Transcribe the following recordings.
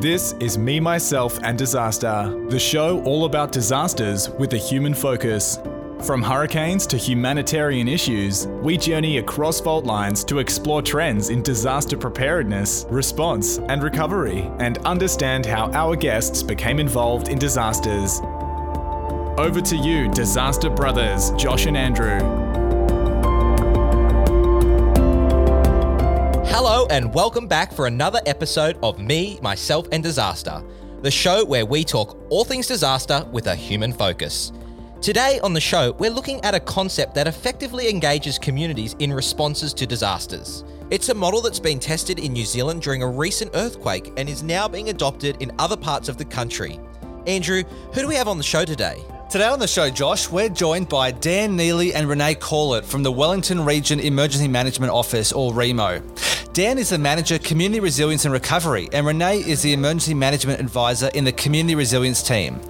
This is Me, Myself, and Disaster, the show all about disasters with a human focus. From hurricanes to humanitarian issues, we journey across fault lines to explore trends in disaster preparedness, response, and recovery, and understand how our guests became involved in disasters. Over to you, Disaster Brothers, Josh and Andrew. Hello, and welcome back for another episode of Me, Myself, and Disaster, the show where we talk all things disaster with a human focus. Today on the show, we're looking at a concept that effectively engages communities in responses to disasters. It's a model that's been tested in New Zealand during a recent earthquake and is now being adopted in other parts of the country. Andrew, who do we have on the show today? Today on the show, Josh, we're joined by Dan Neely and Renee Corlett from the Wellington Region Emergency Management Office, or REMO. Dan is the Manager, Community Resilience and Recovery, and Renee is the Emergency Management Advisor in the Community Resilience team.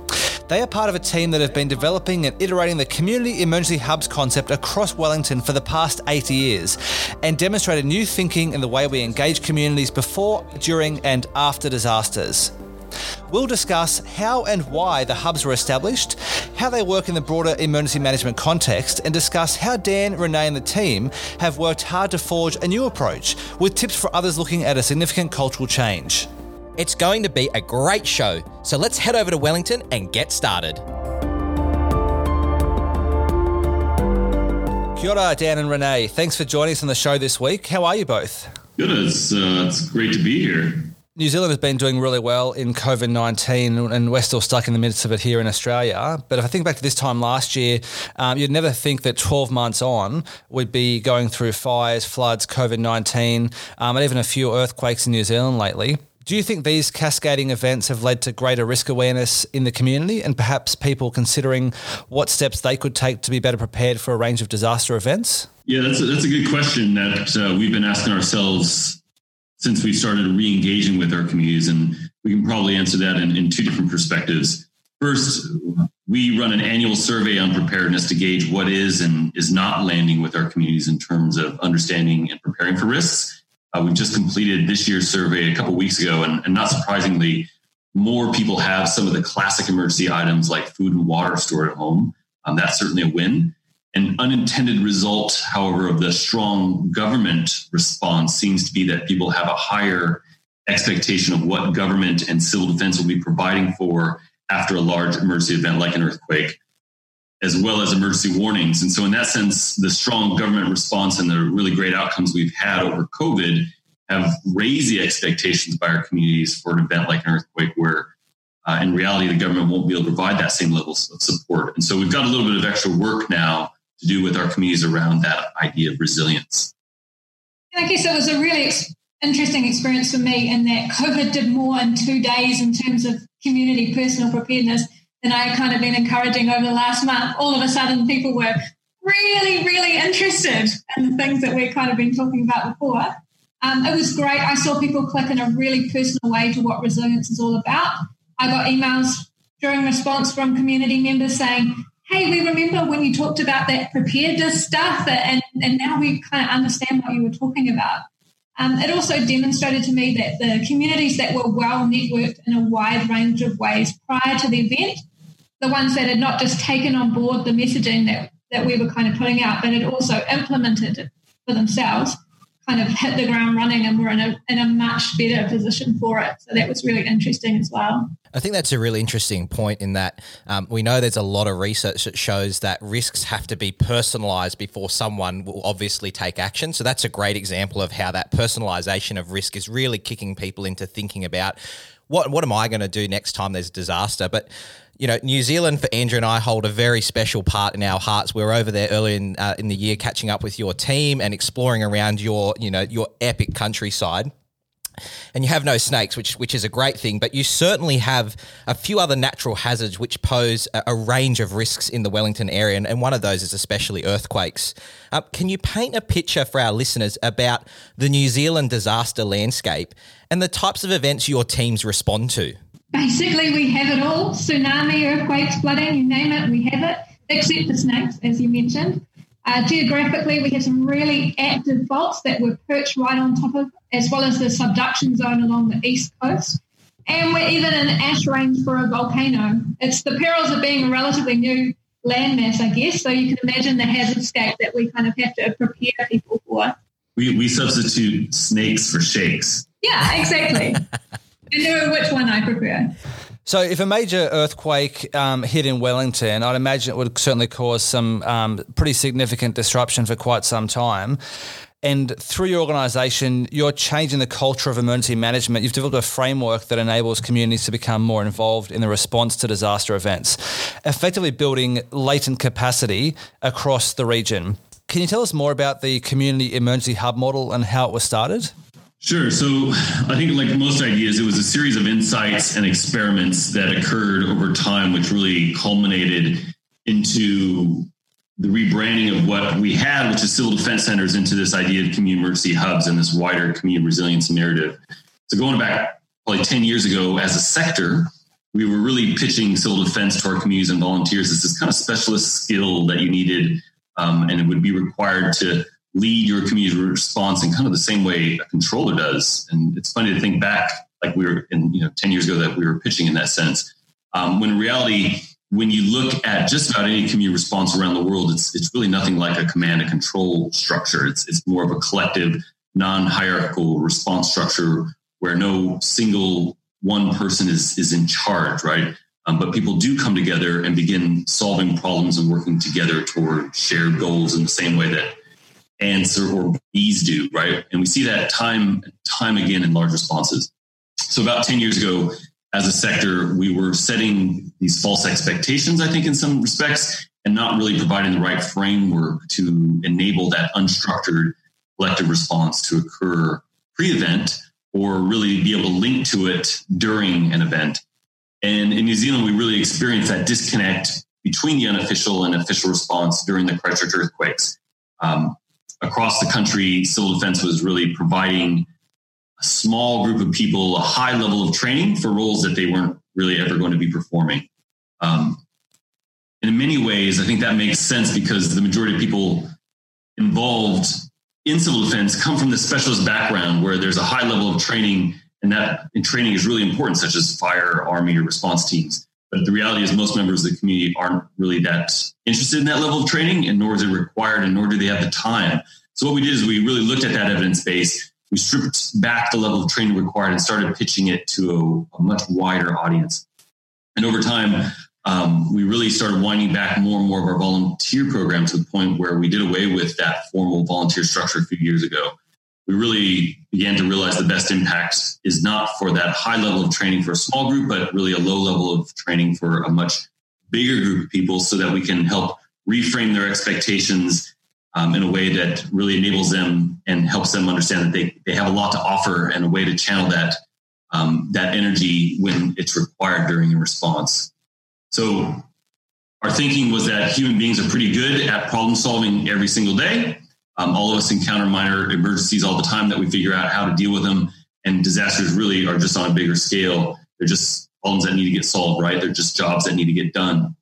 They are part of a team that have been developing and iterating the Community Emergency Hubs concept across Wellington for the past 80 years and demonstrated new thinking in the way we engage communities before, during, and after disasters. We'll discuss how and why the hubs were established, how they work in the broader emergency management context, and discuss how Dan, Renee, and the team have worked hard to forge a new approach with tips for others looking at a significant cultural change. It's going to be a great show, so let's head over to Wellington and get started. Kia ora, Dan and Renee. Thanks for joining us on the show this week. How are you both? Good. It's, uh, it's great to be here. New Zealand has been doing really well in COVID 19, and we're still stuck in the midst of it here in Australia. But if I think back to this time last year, um, you'd never think that 12 months on, we'd be going through fires, floods, COVID 19, um, and even a few earthquakes in New Zealand lately. Do you think these cascading events have led to greater risk awareness in the community and perhaps people considering what steps they could take to be better prepared for a range of disaster events? Yeah, that's a, that's a good question that uh, we've been asking ourselves since we started re-engaging with our communities. And we can probably answer that in, in two different perspectives. First, we run an annual survey on preparedness to gauge what is and is not landing with our communities in terms of understanding and preparing for risks. Uh, we've just completed this year's survey a couple weeks ago, and, and, not surprisingly, more people have some of the classic emergency items like food and water stored at home. Um, that's certainly a win. An unintended result, however, of the strong government response seems to be that people have a higher expectation of what government and civil defense will be providing for after a large emergency event like an earthquake as well as emergency warnings. And so, in that sense, the strong government response and the really great outcomes we've had over COVID have raised the expectations by our communities for an event like an earthquake, where uh, in reality, the government won't be able to provide that same level of support. And so, we've got a little bit of extra work now to do with our communities around that idea of resilience. I guess it was a really interesting experience for me in that COVID did more in two days in terms of community personal preparedness than I had kind of been encouraging over the last month, all of a sudden people were really, really interested in the things that we've kind of been talking about before. Um, it was great. I saw people click in a really personal way to what resilience is all about. I got emails during response from community members saying, Hey, we remember when you talked about that preparedness stuff, and, and now we kind of understand what you were talking about. Um, it also demonstrated to me that the communities that were well networked in a wide range of ways prior to the event the ones that had not just taken on board the messaging that, that we were kind of putting out, but had also implemented it for themselves, kind of hit the ground running and were in a, in a much better position for it. So that was really interesting as well. I think that's a really interesting point in that um, we know there's a lot of research that shows that risks have to be personalized before someone will obviously take action. So that's a great example of how that personalization of risk is really kicking people into thinking about what what am I going to do next time there's a disaster? But you know, New Zealand for Andrew and I hold a very special part in our hearts. We were over there early in uh, in the year, catching up with your team and exploring around your you know your epic countryside and you have no snakes, which which is a great thing. But you certainly have a few other natural hazards which pose a, a range of risks in the Wellington area, and, and one of those is especially earthquakes. Uh, can you paint a picture for our listeners about the New Zealand disaster landscape and the types of events your teams respond to? Basically, we have it all: tsunami, earthquakes, flooding—you name it, we have it, except the snakes, as you mentioned. Uh, geographically, we have some really active faults that we're perched right on top of, as well as the subduction zone along the east coast. And we're even in ash range for a volcano. It's the perils of being a relatively new landmass, I guess. So you can imagine the hazardscape that we kind of have to prepare people for. We, we substitute snakes for shakes. Yeah, exactly. Know which one I prefer. So, if a major earthquake um, hit in Wellington, I'd imagine it would certainly cause some um, pretty significant disruption for quite some time. And through your organisation, you're changing the culture of emergency management. You've developed a framework that enables communities to become more involved in the response to disaster events, effectively building latent capacity across the region. Can you tell us more about the community emergency hub model and how it was started? Sure. So I think, like most ideas, it was a series of insights and experiments that occurred over time, which really culminated into the rebranding of what we had, which is civil defense centers, into this idea of community emergency hubs and this wider community resilience narrative. So going back probably 10 years ago as a sector, we were really pitching civil defense to our communities and volunteers as this kind of specialist skill that you needed, um, and it would be required to lead your community response in kind of the same way a controller does. And it's funny to think back, like we were in, you know, 10 years ago that we were pitching in that sense. Um, when in reality, when you look at just about any community response around the world, it's it's really nothing like a command and control structure. It's it's more of a collective, non-hierarchical response structure where no single one person is is in charge, right? Um, but people do come together and begin solving problems and working together toward shared goals in the same way that ants or, bees do, right? And we see that time time again in large responses. So about 10 years ago, as a sector, we were setting these false expectations, I think, in some respects, and not really providing the right framework to enable that unstructured collective response to occur pre event or really be able to link to it during an event. And in New Zealand, we really experienced that disconnect between the unofficial and official response during the Christchurch earthquakes. Um, across the country, civil defense was really providing a small group of people a high level of training for roles that they weren't really ever going to be performing. Um, in many ways, I think that makes sense because the majority of people involved in civil defense come from the specialist background where there's a high level of training, and that and training is really important, such as fire, army, or response teams. But the reality is, most members of the community aren't really that interested in that level of training, and nor is it required, and nor do they have the time. So what we did is we really looked at that evidence base we stripped back the level of training required and started pitching it to a, a much wider audience. And over time, um, we really started winding back more and more of our volunteer program to the point where we did away with that formal volunteer structure a few years ago. We really began to realize the best impact is not for that high level of training for a small group, but really a low level of training for a much bigger group of people so that we can help reframe their expectations um, in a way that really enables them and helps them understand that they, they have a lot to offer and a way to channel that um, that energy when it's required during a response. So our thinking was that human beings are pretty good at problem solving every single day. Um, all of us encounter minor emergencies all the time that we figure out how to deal with them. And disasters really are just on a bigger scale. They're just problems that need to get solved, right? They're just jobs that need to get done.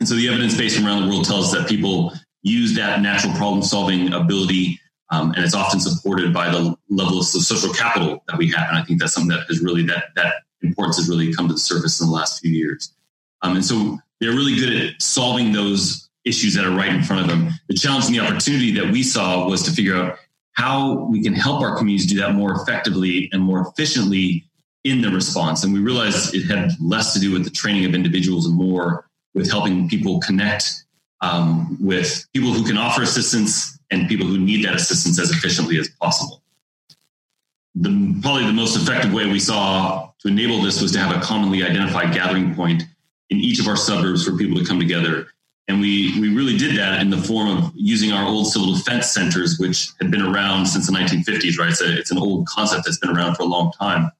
And so the evidence base around the world tells us that people use that natural problem solving ability. Um, and it's often supported by the level of social capital that we have. And I think that's something that has really, that, that importance has really come to the surface in the last few years. Um, and so they're really good at solving those issues that are right in front of them. The challenge and the opportunity that we saw was to figure out how we can help our communities do that more effectively and more efficiently in the response. And we realized it had less to do with the training of individuals and more with helping people connect um, with people who can offer assistance and people who need that assistance as efficiently as possible. The, probably the most effective way we saw to enable this was to have a commonly identified gathering point in each of our suburbs for people to come together. And we, we really did that in the form of using our old civil defense centers, which had been around since the 1950s, right? A, it's an old concept that's been around for a long time.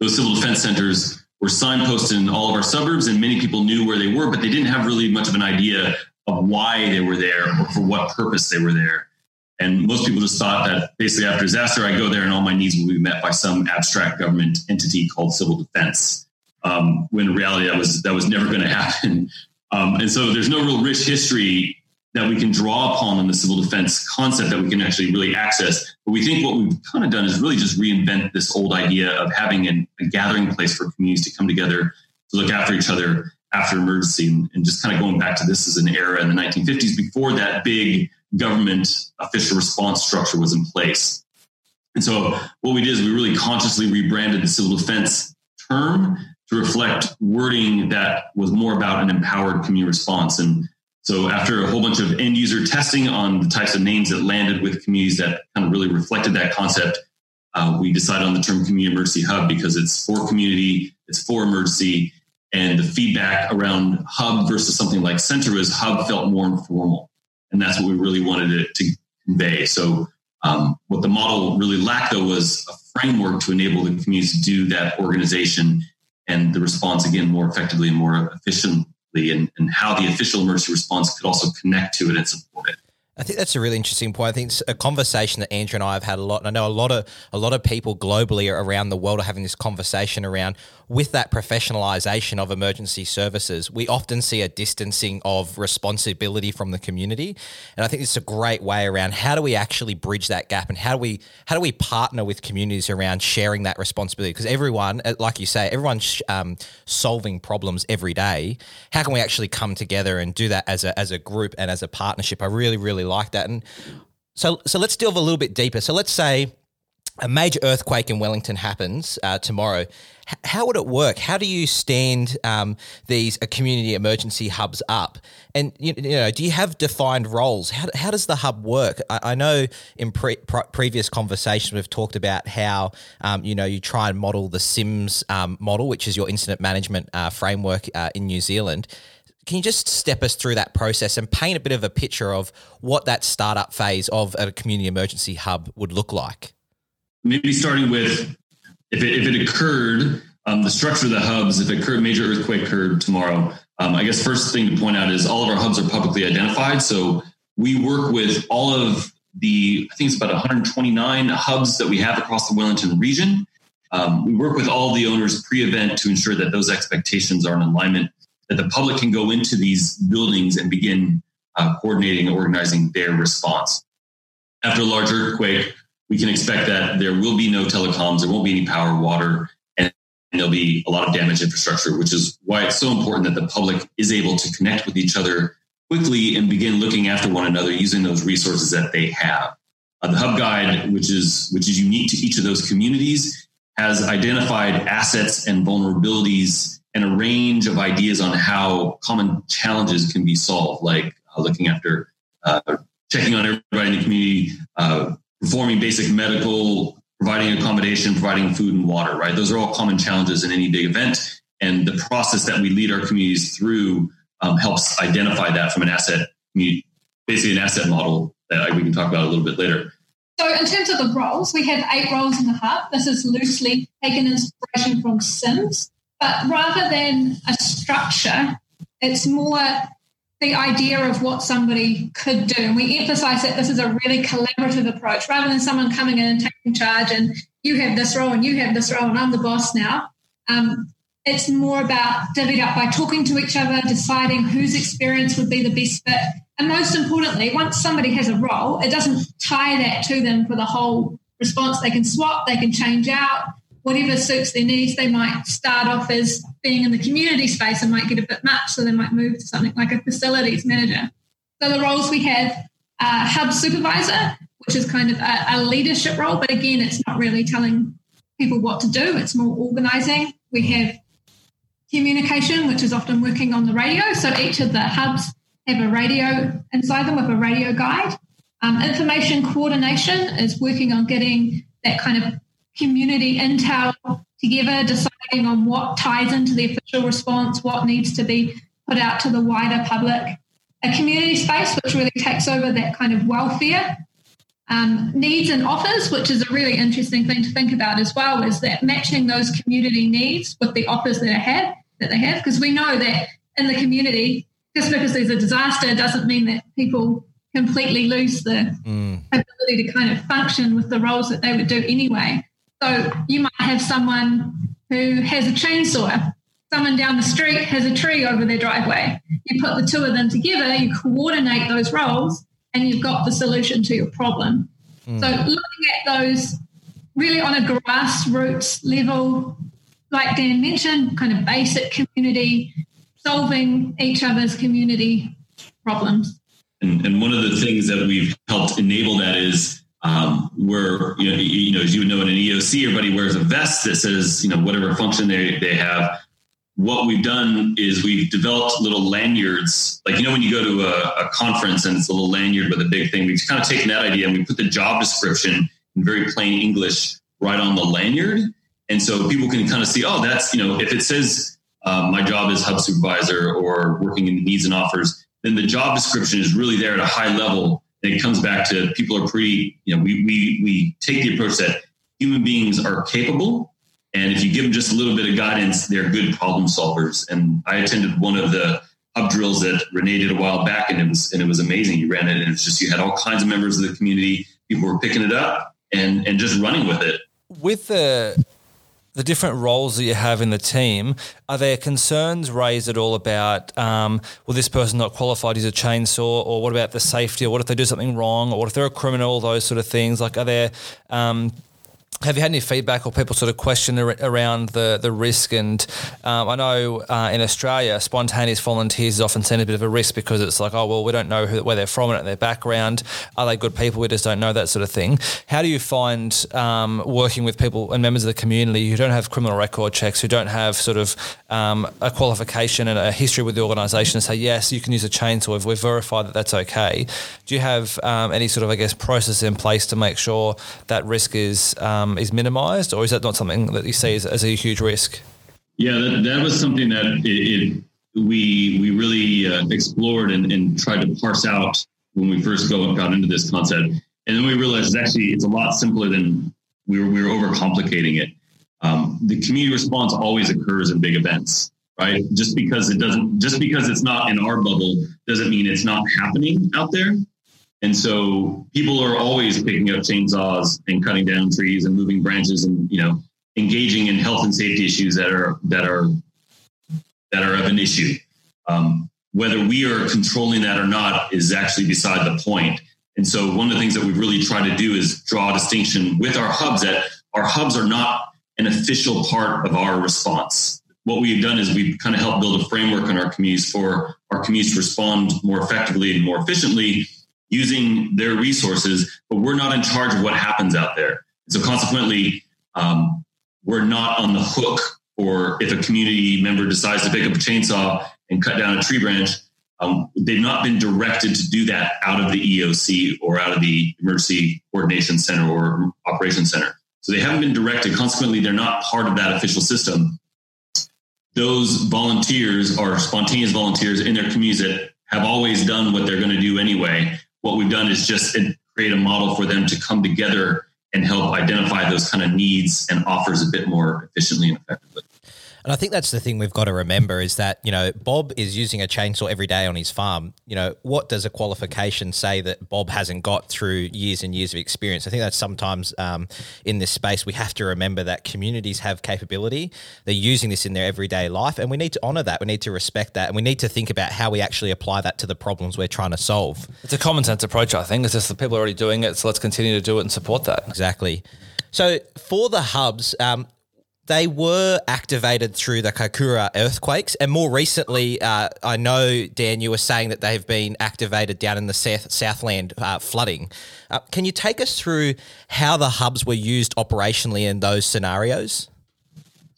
Those civil defense centers were signposted in all of our suburbs, and many people knew where they were, but they didn't have really much of an idea of why they were there or for what purpose they were there. And most people just thought that basically after disaster, I go there and all my needs will be met by some abstract government entity called civil defense. Um, when in reality, that was that was never going to happen. Um, and so there's no real rich history that we can draw upon in the civil defense concept that we can actually really access. But we think what we've kind of done is really just reinvent this old idea of having an, a gathering place for communities to come together to look after each other after emergency and, and just kind of going back to this as an era in the 1950s before that big government official response structure was in place. And so what we did is we really consciously rebranded the civil defense term to reflect wording that was more about an empowered community response. And so after a whole bunch of end user testing on the types of names that landed with communities that kind of really reflected that concept, uh, we decided on the term community emergency hub because it's for community, it's for emergency, and the feedback around hub versus something like center was hub felt more informal. And that's what we really wanted it to convey. So um, what the model really lacked though was a framework to enable the communities to do that organization and the response again more effectively and more efficiently and, and how the official emergency response could also connect to it and support it. I think that's a really interesting point. I think it's a conversation that Andrew and I have had a lot. And I know a lot of a lot of people globally around the world are having this conversation around with that professionalization of emergency services. We often see a distancing of responsibility from the community, and I think it's a great way around how do we actually bridge that gap and how do we how do we partner with communities around sharing that responsibility? Because everyone, uh, like you say, everyone's um, solving problems every day. How can we actually come together and do that as a as a group and as a partnership? I really really like that. And so, so let's delve a little bit deeper. So let's say a major earthquake in Wellington happens uh, tomorrow. H- how would it work? How do you stand um, these uh, community emergency hubs up? And you, you, know, do you have defined roles? How, how does the hub work? I, I know in pre- pre- previous conversations we've talked about how um, you know you try and model the CIMS um, model, which is your incident management uh, framework uh, in New Zealand. Can you just step us through that process and paint a bit of a picture of what that startup phase of a community emergency hub would look like? Maybe starting with if it, if it occurred, um, the structure of the hubs, if it occurred, major earthquake occurred tomorrow, um, I guess first thing to point out is all of our hubs are publicly identified. So we work with all of the, I think it's about 129 hubs that we have across the Wellington region. Um, we work with all the owners pre-event to ensure that those expectations are in alignment that the public can go into these buildings and begin uh, coordinating and organizing their response. After a large earthquake, we can expect that there will be no telecoms, there won't be any power, water, and there'll be a lot of damaged infrastructure, which is why it's so important that the public is able to connect with each other quickly and begin looking after one another using those resources that they have. Uh, the Hub Guide, which is which is unique to each of those communities, has identified assets and vulnerabilities and a range of ideas on how common challenges can be solved, like uh, looking after, uh, checking on everybody in the community, uh, performing basic medical, providing accommodation, providing food and water, right? Those are all common challenges in any big event. And the process that we lead our communities through um, helps identify that from an asset, basically an asset model that we can talk about a little bit later. So, in terms of the roles, we have eight roles in the hub. This is loosely taken inspiration from CIMS. But rather than a structure, it's more the idea of what somebody could do. And we emphasize that this is a really collaborative approach rather than someone coming in and taking charge and you have this role and you have this role and I'm the boss now. Um, it's more about divvied up by talking to each other, deciding whose experience would be the best fit. And most importantly, once somebody has a role, it doesn't tie that to them for the whole response. They can swap, they can change out whatever suits their needs. They might start off as being in the community space and might get a bit much, so they might move to something like a facilities manager. So the roles we have uh, hub supervisor, which is kind of a, a, leadership role, but again, it's not really telling people what to do. It's more organising. We have communication, which is often working on the radio. So each of the hubs have a radio inside them with a radio guide. Um, information coordination is working on getting that kind of community intel together, deciding on what ties into the official response, what needs to be put out to the wider public. A community space, which really takes over that kind of welfare. Um, needs and offers, which is a really interesting thing to think about as well, is that matching those community needs with the offers that they have, that they have, because we know that in the community, just because there's a disaster doesn't mean that people completely lose the mm. ability to kind of function with the roles that they would do anyway. So you might have someone who has a chainsaw someone down the street has a tree over their driveway. You put the two of them together, you coordinate those roles, and you've got the solution to your problem. Mm. So looking at those really on a grassroots level, like Dan mentioned, kind of basic community, solving each other's community problems. And, and one of the things that we've helped enable that is um, where you know, you know, as you would know, in an EOC, everybody wears a vest that says you know whatever function they they have. What we've done is we've developed little lanyards, like you know when you go to a, a conference and it's a little lanyard with a big thing. We've kind of taken that idea and we put the job description in very plain English right on the lanyard, and so people can kind of see, oh, that's you know, if it says uh, my job is hub supervisor or working in needs and offers, then the job description is really there at a high level it comes back to people are pretty, you know, we, we, we take the approach that human beings are capable. And if you give them just a little bit of guidance, they're good problem solvers. And I attended one of the hub drills that Renee did a while back and it was, and it was amazing. You ran it and it's just, you had all kinds of members of the community. People were picking it up and, and just running with it. With the, the different roles that you have in the team, are there concerns raised at all about, um, well, this person not qualified is a chainsaw, or what about the safety, or what if they do something wrong, or what if they're a criminal, those sort of things? Like, are there um, have you had any feedback or people sort of question around the, the risk? And um, I know uh, in Australia, spontaneous volunteers is often seen as a bit of a risk because it's like, oh, well, we don't know who, where they're from and their background. Are they good people? We just don't know that sort of thing. How do you find um, working with people and members of the community who don't have criminal record checks, who don't have sort of um, a qualification and a history with the organisation and say, yes, you can use a chainsaw if we've verified that that's okay? Do you have um, any sort of, I guess, process in place to make sure that risk is um, is minimised, or is that not something that you see as, as a huge risk? Yeah, that, that was something that it, it we we really uh, explored and, and, tried to parse out when we first go got into this concept, and then we realized actually it's a lot simpler than we were we were overcomplicating it. Um, the community response always occurs in big events, right? Just because it doesn't, just because it's not in our bubble, doesn't mean it's not happening out there. And so people are always picking up chainsaws and cutting down trees and moving branches and, you know, engaging in health and safety issues that are, that are, that are of an issue. Um, whether we are controlling that or not is actually beside the point. And so one of the things that we've really try to do is draw a distinction with our hubs that our hubs are not an official part of our response. What we've done is we've kind of helped build a framework in our communities for our communities to respond more effectively and more efficiently using their resources, but we're not in charge of what happens out there. So consequently, um, we're not on the hook for if a community member decides to pick up a chainsaw and cut down a tree branch. Um, they've not been directed to do that out of the EOC or out of the Emergency Coordination Center or Operations Center. So they haven't been directed. Consequently, they're not part of that official system. Those volunteers are spontaneous volunteers in their communities that have always done what they're going to do anyway what we've done is just create a model for them to come together and help identify those kind of needs and offers a bit more efficiently and effectively. And I think that's the thing we've got to remember is that, you know, Bob is using a chainsaw every day on his farm. You know, what does a qualification say that Bob hasn't got through years and years of experience? I think that's sometimes um, in this space, we have to remember that communities have capability. They're using this in their everyday life, and we need to honor that. We need to respect that, and we need to think about how we actually apply that to the problems we're trying to solve. It's a common sense approach, I think. It's just the people are already doing it, so let's continue to do it and support that. Exactly. So for the hubs, um, they were activated through the Kaikoura earthquakes, and more recently, uh, I know Dan, you were saying that they have been activated down in the South Southland uh, flooding. Uh, can you take us through how the hubs were used operationally in those scenarios?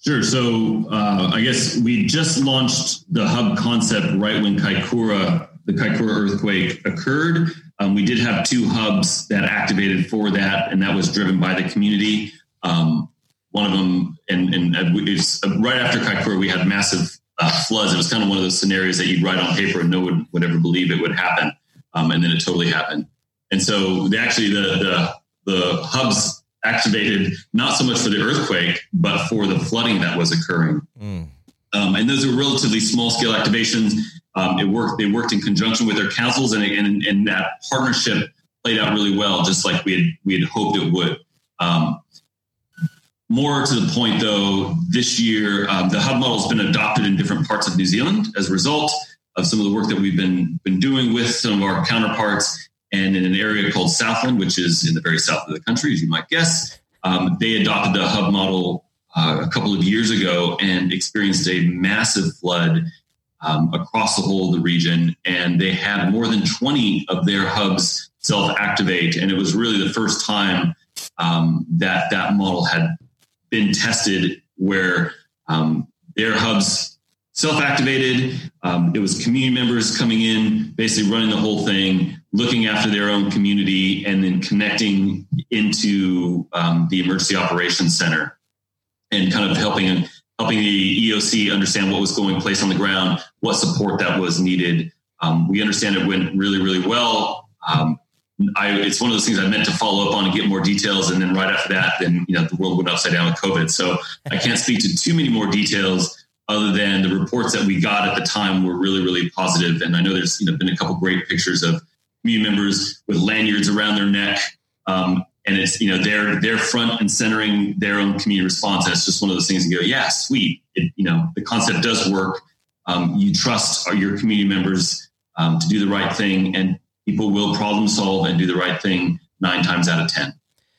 Sure. So uh, I guess we just launched the hub concept right when Kaikoura, the Kaikoura earthquake occurred. Um, we did have two hubs that activated for that, and that was driven by the community. Um, one of them, and, and it's uh, right after Kaikoura, we had massive uh, floods. It was kind of one of those scenarios that you'd write on paper and no one would ever believe it would happen. Um, and then it totally happened. And so they actually, the, the, the hubs activated not so much for the earthquake, but for the flooding that was occurring. Mm. Um, and those are relatively small scale activations. Um, it worked. They worked in conjunction with their councils, and, and, and that partnership played out really well, just like we had we had hoped it would. Um, more to the point, though, this year um, the hub model has been adopted in different parts of New Zealand as a result of some of the work that we've been been doing with some of our counterparts, and in an area called Southland, which is in the very south of the country, as you might guess. Um, they adopted the hub model uh, a couple of years ago and experienced a massive flood um, across the whole of the region. And they had more than 20 of their hubs self activate. And it was really the first time um, that that model had been tested where um, their hubs self activated. Um, it was community members coming in, basically running the whole thing, looking after their own community, and then connecting into um, the emergency operations center and kind of helping helping the EOC understand what was going place on the ground, what support that was needed. Um, we understand it went really, really well. I, it's one of those things I meant to follow up on and get more details, and then right after that, then you know the world went upside down with COVID. So I can't speak to too many more details other than the reports that we got at the time were really, really positive. And I know there's you know been a couple great pictures of community members with lanyards around their neck. Um, and it's you know they're they're front and centering their own community response. And it's just one of those things you go yeah sweet. It, you know the concept does work. Um, you trust your community members um, to do the right thing. And people will problem solve and do the right thing nine times out of ten.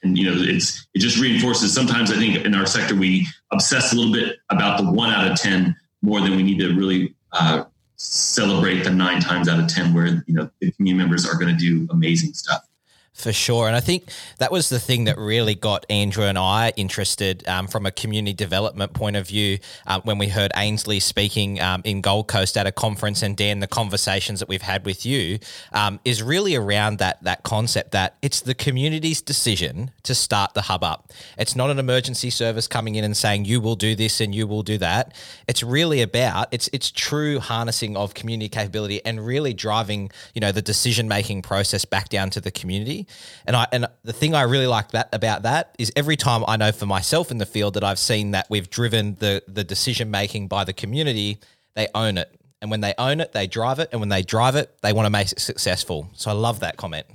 And you know it's it just reinforces sometimes i think in our sector we obsess a little bit about the one out of ten more than we need to really uh, celebrate the nine times out of ten where you know the community members are going to do amazing stuff for sure. And I think that was the thing that really got Andrew and I interested um, from a community development point of view um, when we heard Ainsley speaking um, in Gold Coast at a conference and Dan, the conversations that we've had with you um, is really around that, that concept that it's the community's decision to start the hub up. It's not an emergency service coming in and saying, you will do this and you will do that. It's really about, it's, it's true harnessing of community capability and really driving, you know, the decision making process back down to the community. And I and the thing I really like that about that is every time I know for myself in the field that I've seen that we've driven the the decision making by the community, they own it. And when they own it, they drive it. And when they drive it, they want to make it successful. So I love that comment.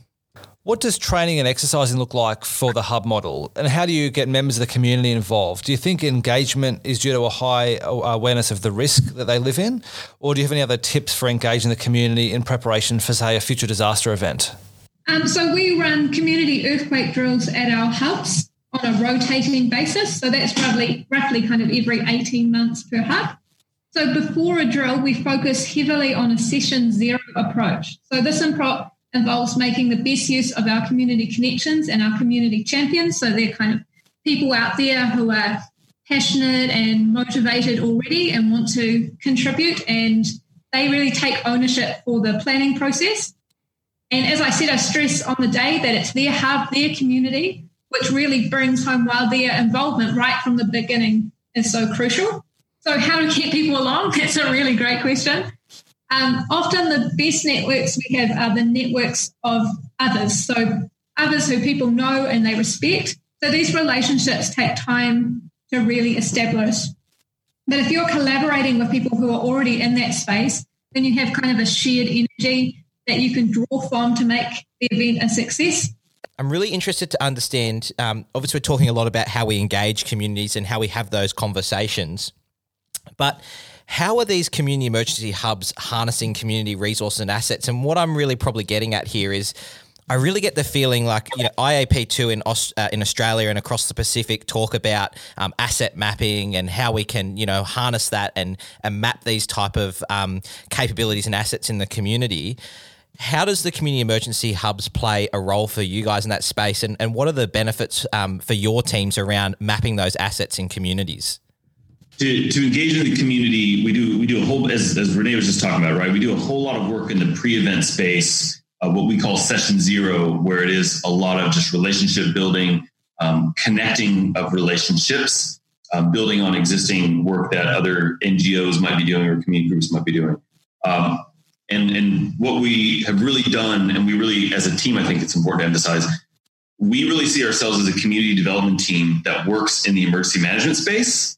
What does training and exercising look like for the hub model? And how do you get members of the community involved? Do you think engagement is due to a high awareness of the risk that they live in? Or do you have any other tips for engaging the community in preparation for, say, a future disaster event? Um, so we run community earthquake drills at our hubs on a rotating basis. So that's roughly roughly kind of every 18 months per hub. So before a drill, we focus heavily on a session zero approach. So this involves making the best use of our community connections and our community champions. So they're kind of people out there who are passionate and motivated already and want to contribute and they really take ownership for the planning process. And as I said, I stress on the day that it's their hub, their community, which really brings home while their involvement right from the beginning is so crucial. So, how to keep people along? That's a really great question. Um, often, the best networks we have are the networks of others. So, others who people know and they respect. So, these relationships take time to really establish. But if you're collaborating with people who are already in that space, then you have kind of a shared energy that you can draw from to make the event a success. I'm really interested to understand. Um, obviously, we're talking a lot about how we engage communities and how we have those conversations. But how are these community emergency hubs harnessing community resources and assets? And what I'm really probably getting at here is I really get the feeling like you know IAP2 in uh, in Australia and across the Pacific talk about um, asset mapping and how we can you know harness that and and map these type of um, capabilities and assets in the community. How does the community emergency hubs play a role for you guys in that space, and, and what are the benefits um, for your teams around mapping those assets in communities? To, to engage in the community, we do we do a whole as, as Renee was just talking about, right? We do a whole lot of work in the pre-event space, uh, what we call session zero, where it is a lot of just relationship building, um, connecting of relationships, um, building on existing work that other NGOs might be doing or community groups might be doing. Um, and, and what we have really done, and we really, as a team, I think it's important to emphasize, we really see ourselves as a community development team that works in the emergency management space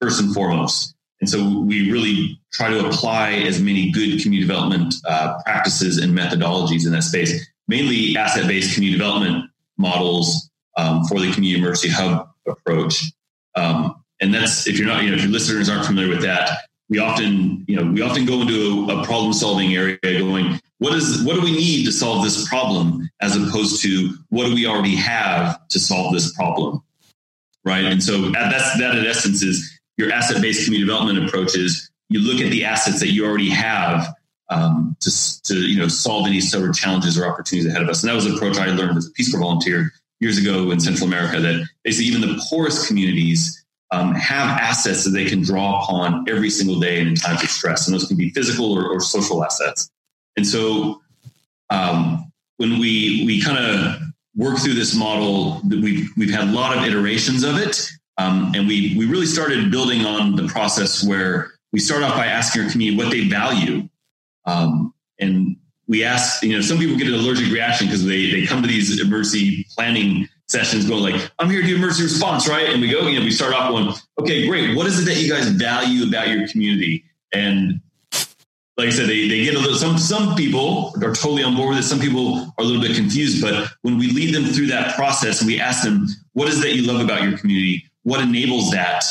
first and foremost. And so we really try to apply as many good community development uh, practices and methodologies in that space, mainly asset based community development models um, for the community emergency hub approach. Um, and that's if you're not, you know, if your listeners aren't familiar with that, we often, you know, we often go into a, a problem solving area going, what is what do we need to solve this problem as opposed to what do we already have to solve this problem right? And so that's that in essence is your asset based community development approach is you look at the assets that you already have um, to, to you know solve any sort of challenges or opportunities ahead of us. And that was an approach i learned as a peace corps volunteer years ago in central america that basically even the poorest communities um, have assets that they can draw upon every single day and in times of stress. And those can be physical or, or social assets. And so um, when we we kind of work through this model, we've we've had a lot of iterations of it, um, and we we really started building on the process where we start off by asking our community what they value, um, and we ask you know some people get an allergic reaction because they they come to these emergency planning sessions going like i'm here to do emergency response right and we go you know we start off going okay great what is it that you guys value about your community and like I said, they, they get a little, some, some people are totally on board with it. Some people are a little bit confused, but when we lead them through that process and we ask them, what is that you love about your community? What enables that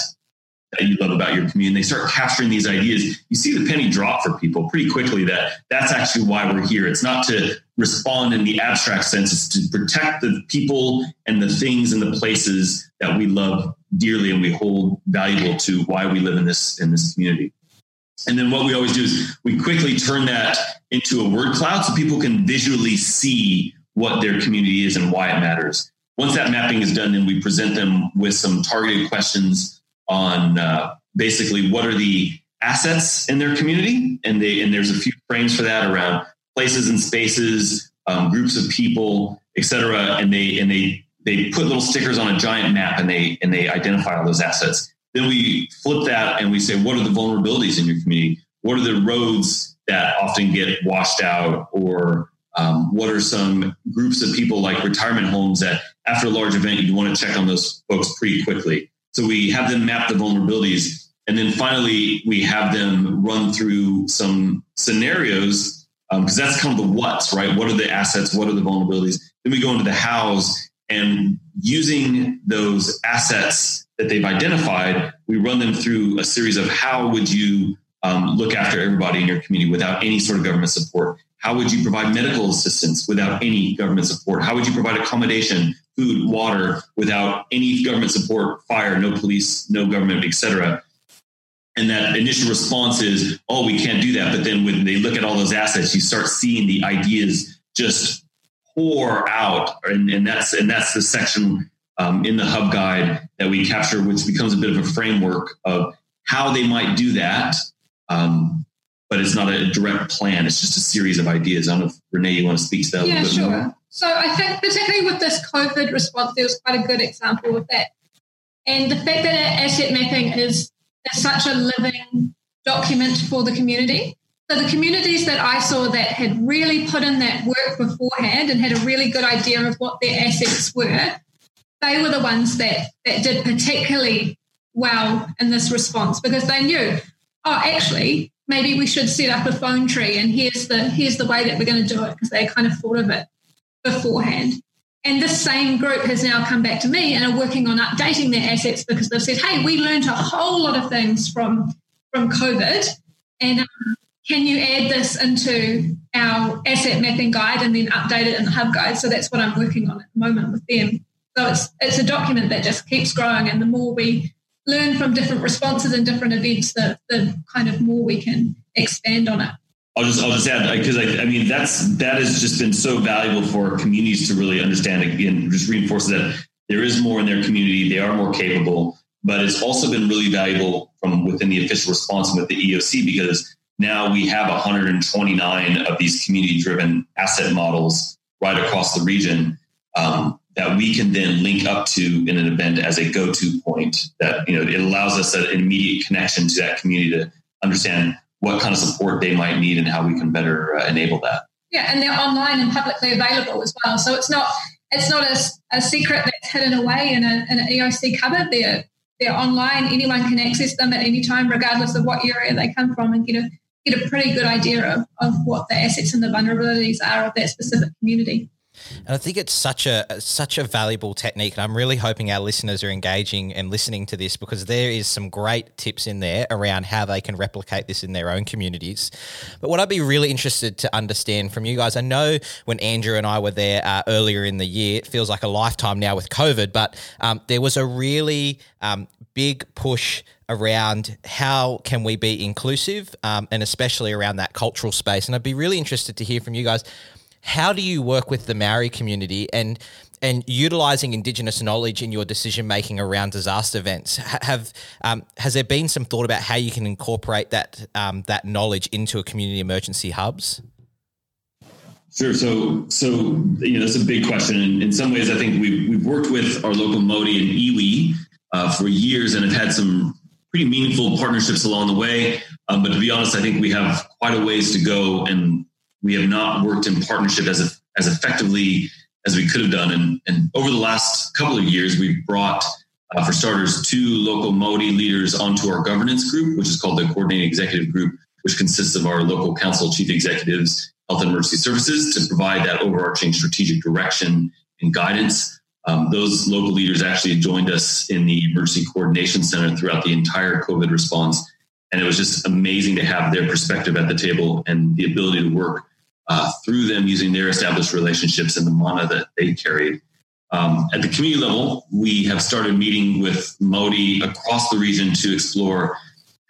that you love about your community? And they start capturing these ideas. You see the penny drop for people pretty quickly that that's actually why we're here. It's not to respond in the abstract sense. It's to protect the people and the things and the places that we love dearly and we hold valuable to why we live in this, in this community. And then what we always do is we quickly turn that into a word cloud so people can visually see what their community is and why it matters. Once that mapping is done, then we present them with some targeted questions on uh, basically what are the assets in their community, and they and there's a few frames for that around places and spaces, um, groups of people, etc. And they and they they put little stickers on a giant map and they and they identify all those assets. Then we flip that and we say, what are the vulnerabilities in your community? What are the roads that often get washed out? Or um, what are some groups of people like retirement homes that after a large event, you want to check on those folks pretty quickly? So we have them map the vulnerabilities. And then finally, we have them run through some scenarios because um, that's kind of the what's, right? What are the assets? What are the vulnerabilities? Then we go into the hows and using those assets that they've identified, we run them through a series of how would you um, look after everybody in your community without any sort of government support? How would you provide medical assistance without any government support? How would you provide accommodation, food, water without any government support, fire, no police, no government, etc.? And that initial response is, oh, we can't do that. But then when they look at all those assets, you start seeing the ideas just pour out. And, and that's and that's the section um, in the hub guide that we capture, which becomes a bit of a framework of how they might do that. Um, but it's not a direct plan. It's just a series of ideas. I don't know if Renee, you want to speak to that yeah, a little bit sure. more? So I think particularly with this COVID response, there was quite a good example of that. And the fact that asset mapping is, such a living document for the community. So the communities that I saw that had really put in that work beforehand and had a really good idea of what their assets were they were the ones that, that did particularly well in this response because they knew, oh, actually, maybe we should set up a phone tree and here's the here's the way that we're going to do it because they kind of thought of it beforehand. And this same group has now come back to me and are working on updating their assets because they've said, hey, we learned a whole lot of things from from COVID. And um, can you add this into our asset mapping guide and then update it in the hub guide? So that's what I'm working on at the moment with them. So it's it's a document that just keeps growing, and the more we learn from different responses and different events, the the kind of more we can expand on it. I'll just I'll just add because I, I, mean that's that has just been so valuable for communities to really understand again just reinforce that there is more in their community they are more capable but it's also been really valuable from within the official response with the EOC because now we have 129 of these community driven asset models right across the region um, that we can then link up to in an event as a go-to point that you know it allows us an immediate connection to that community to understand what kind of support they might need and how we can better uh, enable that. Yeah and they're online and publicly available as well. So it's not it's not a, a secret that's hidden away in, a, in an eoc cupboard. They're they're online. Anyone can access them at any time regardless of what area they come from and get a get a pretty good idea of, of what the assets and the vulnerabilities are of that specific community And I think it's such a such a valuable technique, and I'm really hoping our listeners are engaging and listening to this because there is some great tips in there around how they can replicate this in their own communities. But what I'd be really interested to understand from you guys, I know when Andrew and I were there uh, earlier in the year, it feels like a lifetime now with COVID, but um, there was a really um, big push around how can we be inclusive um, and especially around that cultural space and i'd be really interested to hear from you guys how do you work with the Maori community and and utilizing Indigenous knowledge in your decision making around disaster events? Have um, has there been some thought about how you can incorporate that um, that knowledge into a community emergency hubs? Sure. So, so you know, that's a big question. In some ways, I think we've we've worked with our local Māori and iwi uh, for years, and have had some pretty meaningful partnerships along the way. Um, but to be honest, I think we have quite a ways to go, and we have not worked in partnership as as effectively as we could have done. And, and over the last couple of years, we've brought, uh, for starters, two local Māori leaders onto our governance group, which is called the Coordinating Executive Group, which consists of our local council chief executives, health and emergency services, to provide that overarching strategic direction and guidance. Um, those local leaders actually joined us in the Emergency Coordination Center throughout the entire COVID response and it was just amazing to have their perspective at the table and the ability to work uh, through them using their established relationships and the mana that they carried. Um, at the community level, we have started meeting with Māori across the region to explore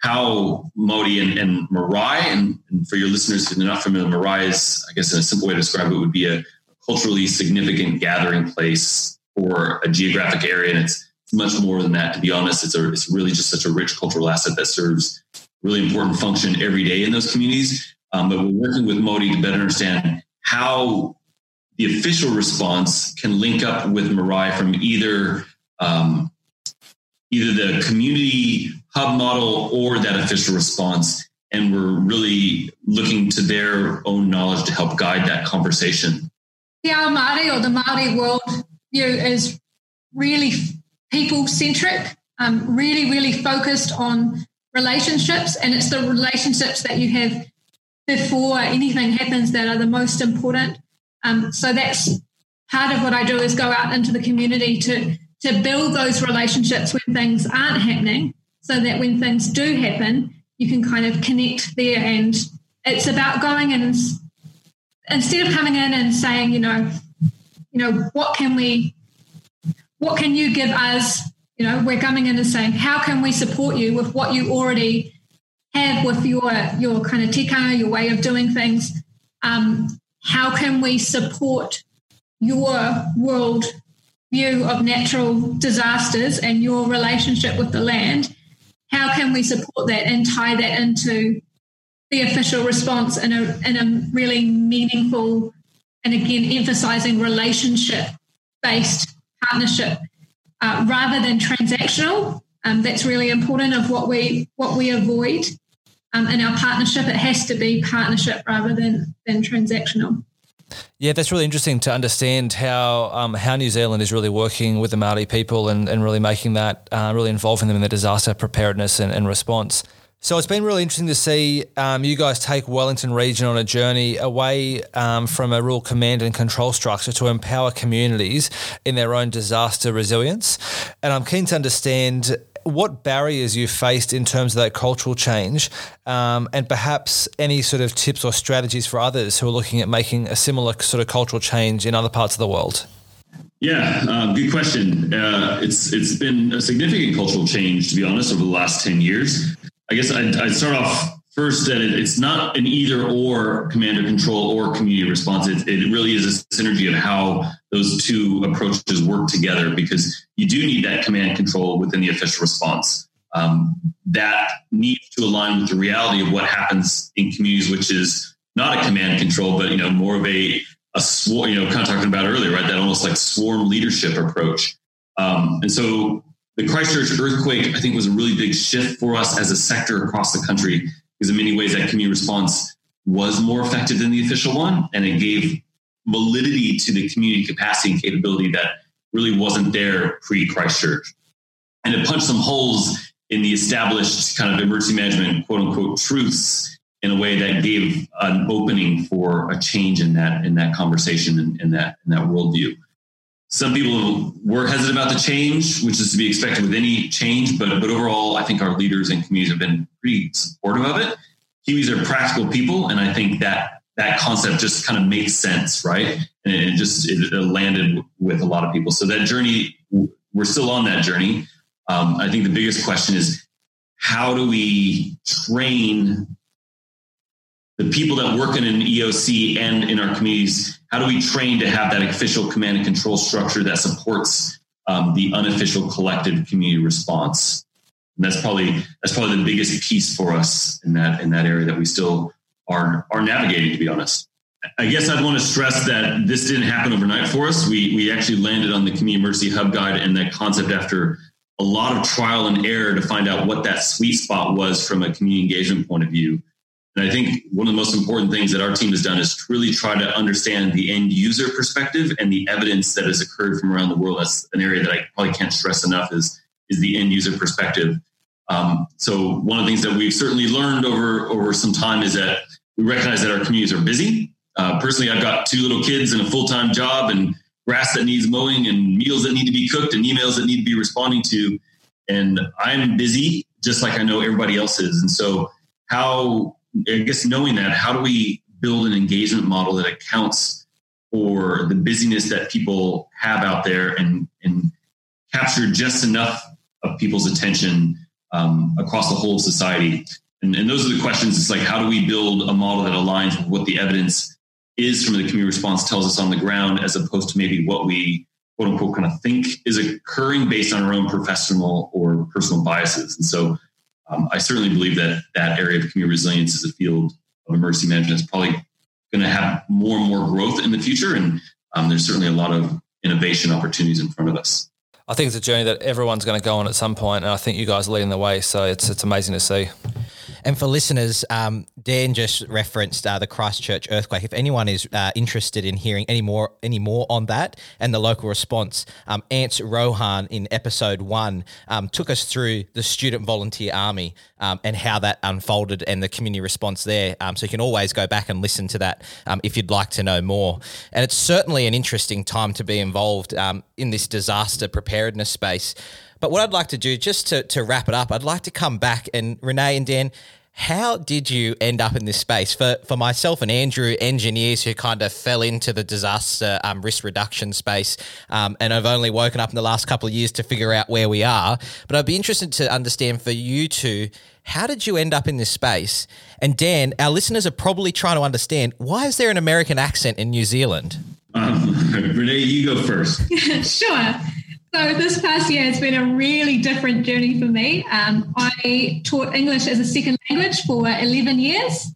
how Māori and, and Marae, and, and, for your listeners who are not familiar, Marae is, I guess, in a simple way to describe it, would be a culturally significant gathering place for a geographic area, and it's much more than that. To be honest, it's a, it's really just such a rich cultural asset that serves really important function every day in those communities. Um, but we're working with Māori to better understand how the official response can link up with Marae from either um, either the community hub model or that official response. And we're really looking to their own knowledge to help guide that conversation. Te Ao Māori or the Māori world view is really people centric, um, really, really focused on relationships. And it's the relationships that you have before anything happens that are the most important. Um, so that's part of what I do is go out into the community to to build those relationships when things aren't happening, so that when things do happen, you can kind of connect there. And it's about going in instead of coming in and saying, you know, you know, what can we what can you give us? You know, we're coming in and saying, how can we support you with what you already have with your your kind of tika, your way of doing things? Um, how can we support your world view of natural disasters and your relationship with the land? How can we support that and tie that into the official response in a in a really meaningful and again emphasizing relationship based partnership uh, rather than transactional. Um, that's really important of what we what we avoid um, in our partnership. It has to be partnership rather than than transactional. Yeah, that's really interesting to understand how um, how New Zealand is really working with the Maori people and, and really making that uh, really involving them in the disaster preparedness and, and response. So it's been really interesting to see um, you guys take Wellington Region on a journey away um, from a real command and control structure to empower communities in their own disaster resilience. And I'm keen to understand what barriers you faced in terms of that cultural change, um, and perhaps any sort of tips or strategies for others who are looking at making a similar sort of cultural change in other parts of the world. Yeah, uh, good question. Uh, it's it's been a significant cultural change, to be honest, over the last ten years. I guess I'd, I'd start off first that it's not an either or command or control or community response. It, it really is a synergy of how those two approaches work together because you do need that command control within the official response. Um, that needs to align with the reality of what happens in communities, which is not a command control, but you know more of a a swarm. You know, kind of talking about earlier, right? That almost like swarm leadership approach. Um, and so the Christchurch earthquake, I think, was a really big shift for us as a sector across the country because in many ways that community response was more effective than the official one, and it gave validity to the community capacity and capability that really wasn't there pre Christchurch, and it punched some holes in the established kind of emergency management quote unquote truths in a way that gave an opening for a change in that in that conversation and in, in that in that worldview. Some people were hesitant about the change, which is to be expected with any change, but but overall, I think our leaders and communities have been pretty supportive of it. Kiwis are practical people, and I think that that concept just kind of makes sense, right? And it just it landed with a lot of people. So that journey, we're still on that journey. Um, I think the biggest question is how do we train the people that work in an EOC and in our communities, how do we train to have that official command and control structure that supports um, the unofficial collective community response? And that's probably that's probably the biggest piece for us in that in that area that we still are are navigating. To be honest, I guess I'd want to stress that this didn't happen overnight for us. We we actually landed on the Community Emergency Hub Guide and that concept after a lot of trial and error to find out what that sweet spot was from a community engagement point of view. And I think one of the most important things that our team has done is really try to understand the end user perspective and the evidence that has occurred from around the world. That's an area that I probably can't stress enough is, is the end user perspective. Um, so one of the things that we've certainly learned over, over some time is that we recognize that our communities are busy. Uh, personally, I've got two little kids and a full-time job and grass that needs mowing and meals that need to be cooked and emails that need to be responding to. And I'm busy just like I know everybody else is. And so how I guess knowing that, how do we build an engagement model that accounts for the busyness that people have out there and, and capture just enough of people's attention um, across the whole of society? And, and those are the questions. It's like, how do we build a model that aligns with what the evidence is from the community response tells us on the ground, as opposed to maybe what we quote unquote kind of think is occurring based on our own professional or personal biases. And so um, I certainly believe that that area of community resilience is a field of emergency management is probably going to have more and more growth in the future. And um, there's certainly a lot of innovation opportunities in front of us. I think it's a journey that everyone's going to go on at some point, and I think you guys are leading the way. So it's it's amazing to see. And for listeners, um, Dan just referenced uh, the Christchurch earthquake. If anyone is uh, interested in hearing any more, any more on that and the local response, um, Ants Rohan in episode one um, took us through the student volunteer army um, and how that unfolded and the community response there. Um, so you can always go back and listen to that um, if you'd like to know more. And it's certainly an interesting time to be involved in this disaster preparedness space. But what I'd like to do, just to, to wrap it up, I'd like to come back and Renee and Dan, how did you end up in this space? For for myself and Andrew, engineers who kind of fell into the disaster um, risk reduction space, um, and I've only woken up in the last couple of years to figure out where we are. But I'd be interested to understand for you two, how did you end up in this space? And Dan, our listeners are probably trying to understand why is there an American accent in New Zealand? Um, Renee, you go first. sure. So this past year has been a really different journey for me. Um, I taught English as a second language for 11 years.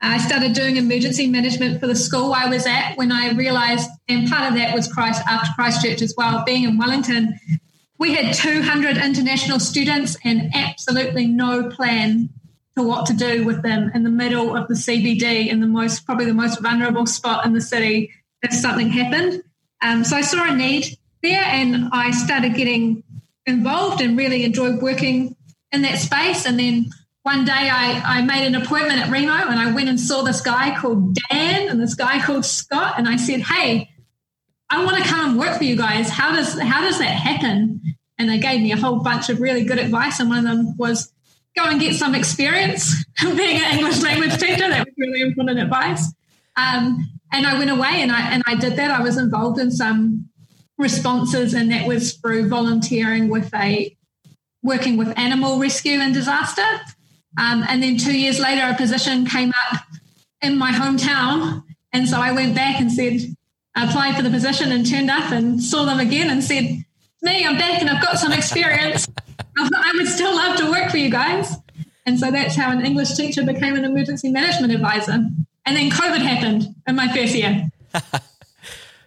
I started doing emergency management for the school I was at when I realized, and part of that was Christ after Christchurch as well, being in Wellington, we had 200 international students and absolutely no plan to what to do with them in the middle of the CBD in the most, probably the most vulnerable spot in the city if something happened. Um, so I saw a need there and I started getting involved and really enjoyed working in that space. And then one day I, I made an appointment at WREMO and I went and saw this guy called Dan and this guy called Scott. And I said, Hey, I want to come and work for you guys. How does how does that happen? And they gave me a whole bunch of really good advice. And one of them was go and get some experience being an English language teacher. That was really important advice. Um, and I went away and I and I did that. I was involved in some responses, and that was through volunteering with a working with animal rescue and disaster. Um, and then two years later, a position came up in my hometown, and so I went back and said, I applied for the position and turned up and saw them again and said, "Me, I'm back and I've got some experience. I would still love to work for you guys." And so that's how an English teacher became an emergency management advisor. And then COVID happened in my first year.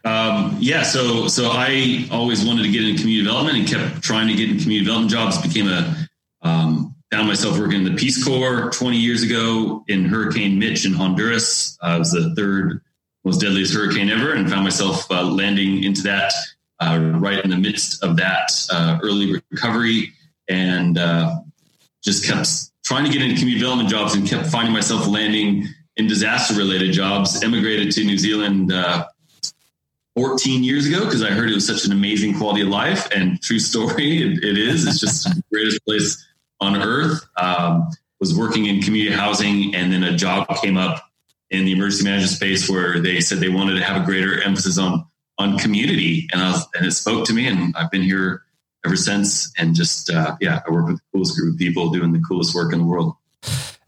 Um, yeah, so so I always wanted to get into community development and kept trying to get in community development jobs. Became a um, found myself working in the Peace Corps 20 years ago in Hurricane Mitch in Honduras. Uh, it was the third most deadliest hurricane ever, and found myself uh, landing into that uh, right in the midst of that uh, early recovery, and uh, just kept trying to get into community development jobs and kept finding myself landing in disaster related jobs. Emigrated to New Zealand uh, 14 years ago because I heard it was such an amazing quality of life. And true story, it, it is. It's just the greatest place on earth. Um, was working in community housing, and then a job came up in the emergency management space where they said they wanted to have a greater emphasis on on community, and I was, and it spoke to me, and I've been here ever since. And just uh, yeah, I work with the coolest group of people doing the coolest work in the world.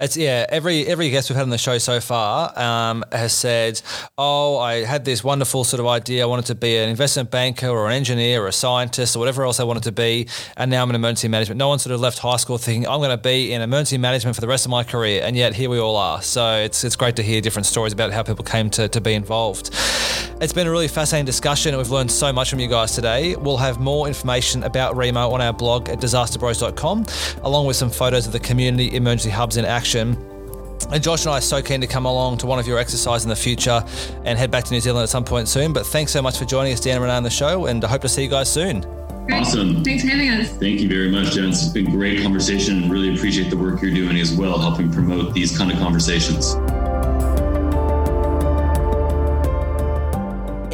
It's yeah. Every every guest we've had on the show so far um, has said, "Oh, I had this wonderful sort of idea. I wanted to be an investment banker or an engineer or a scientist or whatever else I wanted to be, and now I'm in emergency management." No one sort of left high school thinking I'm going to be in emergency management for the rest of my career, and yet here we all are. So it's it's great to hear different stories about how people came to to be involved. It's been a really fascinating discussion, we've learned so much from you guys today. We'll have more information about WREMO on our blog at disasterbros.com, along with some photos of the community emergency hubs in action and Josh and I are so keen to come along to one of your exercises in the future and head back to New Zealand at some point soon. But thanks so much for joining us, Dan and Renee, on the show, and I hope to see you guys soon. Awesome. Thanks for having us. Thank you very much, Jen. It's been great conversation and really appreciate the work you're doing as well, helping promote these kind of conversations.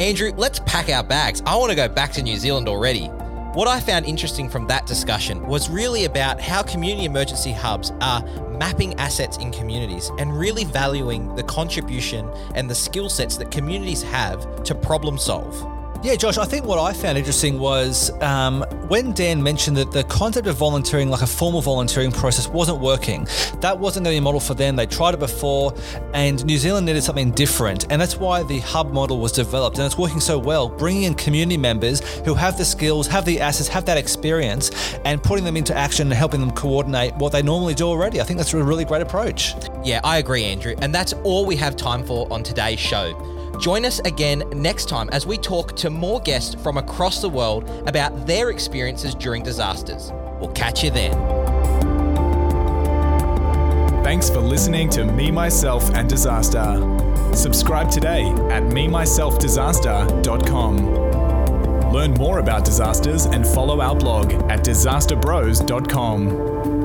Andrew, let's pack our bags. I want to go back to New Zealand already. What I found interesting from that discussion was really about how community emergency hubs are mapping assets in communities and really valuing the contribution and the skill sets that communities have to problem solve. Yeah, Josh, I think what I found interesting was um, when Dan mentioned that the concept of volunteering, like a formal volunteering process, wasn't working. That wasn't going to be a model for them. They tried it before, and New Zealand needed something different. And that's why the hub model was developed. And it's working so well, bringing in community members who have the skills, have the assets, have that experience, and putting them into action and helping them coordinate what they normally do already. I think that's a really great approach. Yeah, I agree, Andrew. And that's all we have time for on today's show. Join us again next time as we talk to more guests from across the world about their experiences during disasters. We'll catch you then. Thanks for listening to Me, Myself, and Disaster. Subscribe today at memyselfdisaster.com. Learn more about disasters and follow our blog at disasterbros.com.